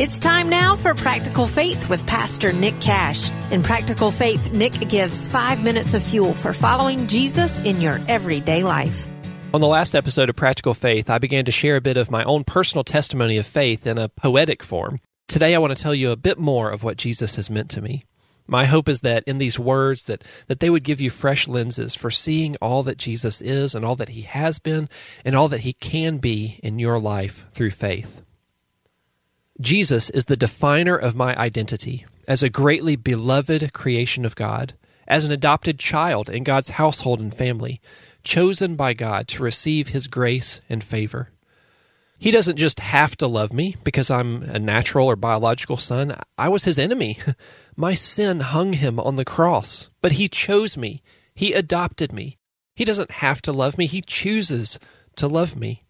It's time now for Practical Faith with Pastor Nick Cash. In Practical Faith, Nick gives five minutes of fuel for following Jesus in your everyday life. On the last episode of Practical Faith, I began to share a bit of my own personal testimony of faith in a poetic form. Today, I want to tell you a bit more of what Jesus has meant to me. My hope is that in these words that, that they would give you fresh lenses for seeing all that Jesus is and all that he has been and all that he can be in your life through faith. Jesus is the definer of my identity as a greatly beloved creation of God, as an adopted child in God's household and family, chosen by God to receive his grace and favor. He doesn't just have to love me because I'm a natural or biological son. I was his enemy. My sin hung him on the cross, but he chose me. He adopted me. He doesn't have to love me, he chooses to love me.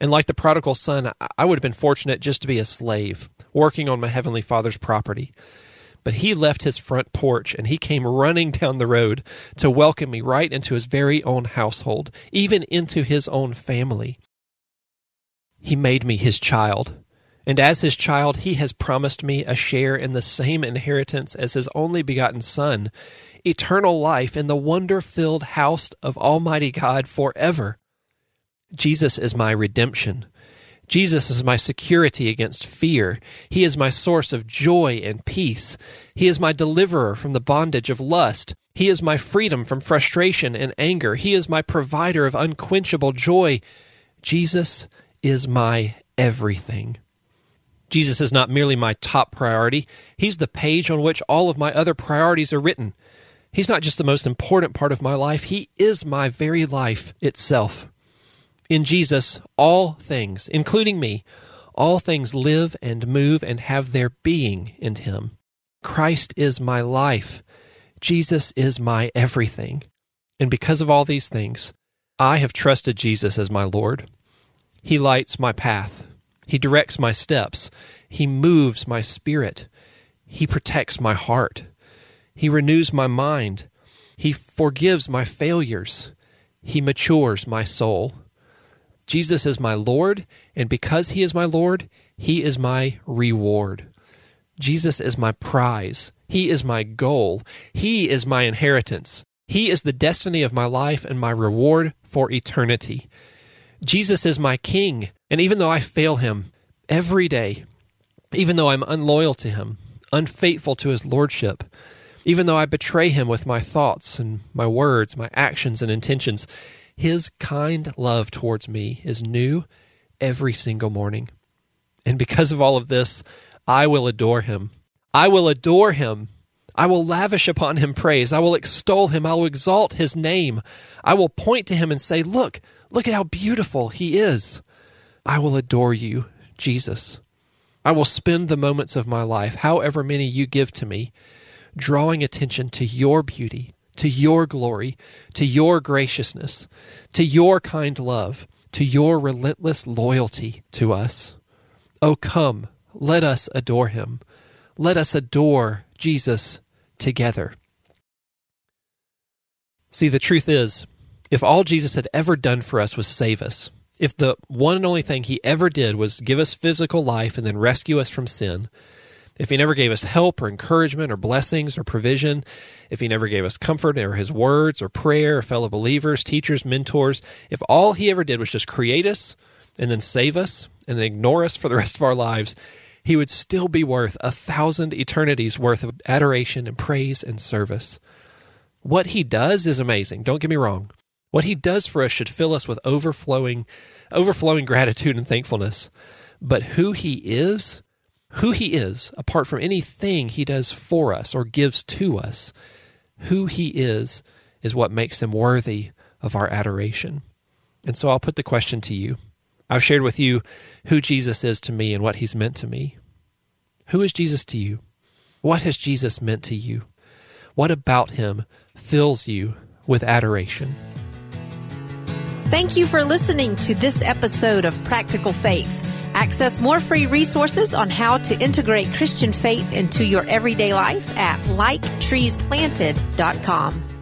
And like the prodigal son, I would have been fortunate just to be a slave, working on my Heavenly Father's property. But he left his front porch and he came running down the road to welcome me right into his very own household, even into his own family. He made me his child. And as his child, he has promised me a share in the same inheritance as his only begotten Son, eternal life in the wonder filled house of Almighty God forever. Jesus is my redemption. Jesus is my security against fear. He is my source of joy and peace. He is my deliverer from the bondage of lust. He is my freedom from frustration and anger. He is my provider of unquenchable joy. Jesus is my everything. Jesus is not merely my top priority, He's the page on which all of my other priorities are written. He's not just the most important part of my life, He is my very life itself. In Jesus, all things, including me, all things live and move and have their being in Him. Christ is my life. Jesus is my everything. And because of all these things, I have trusted Jesus as my Lord. He lights my path. He directs my steps. He moves my spirit. He protects my heart. He renews my mind. He forgives my failures. He matures my soul. Jesus is my Lord, and because He is my Lord, He is my reward. Jesus is my prize. He is my goal. He is my inheritance. He is the destiny of my life and my reward for eternity. Jesus is my King, and even though I fail Him every day, even though I'm unloyal to Him, unfaithful to His Lordship, even though I betray Him with my thoughts and my words, my actions and intentions, his kind love towards me is new every single morning. And because of all of this, I will adore him. I will adore him. I will lavish upon him praise. I will extol him. I will exalt his name. I will point to him and say, Look, look at how beautiful he is. I will adore you, Jesus. I will spend the moments of my life, however many you give to me, drawing attention to your beauty, to your glory, to your graciousness, to your kind love, to your relentless loyalty to us. Oh, come, let us adore him. Let us adore Jesus together. See, the truth is, if all Jesus had ever done for us was save us, if the one and only thing he ever did was give us physical life and then rescue us from sin, if he never gave us help or encouragement or blessings or provision, if he never gave us comfort or his words or prayer or fellow believers, teachers, mentors, if all he ever did was just create us and then save us and then ignore us for the rest of our lives, he would still be worth a thousand eternities worth of adoration and praise and service. What he does is amazing, don't get me wrong. What he does for us should fill us with overflowing overflowing gratitude and thankfulness. But who he is, who he is, apart from anything he does for us or gives to us, who he is, is what makes him worthy of our adoration. And so I'll put the question to you. I've shared with you who Jesus is to me and what he's meant to me. Who is Jesus to you? What has Jesus meant to you? What about him fills you with adoration? Thank you for listening to this episode of Practical Faith. Access more free resources on how to integrate Christian faith into your everyday life at liketreesplanted.com.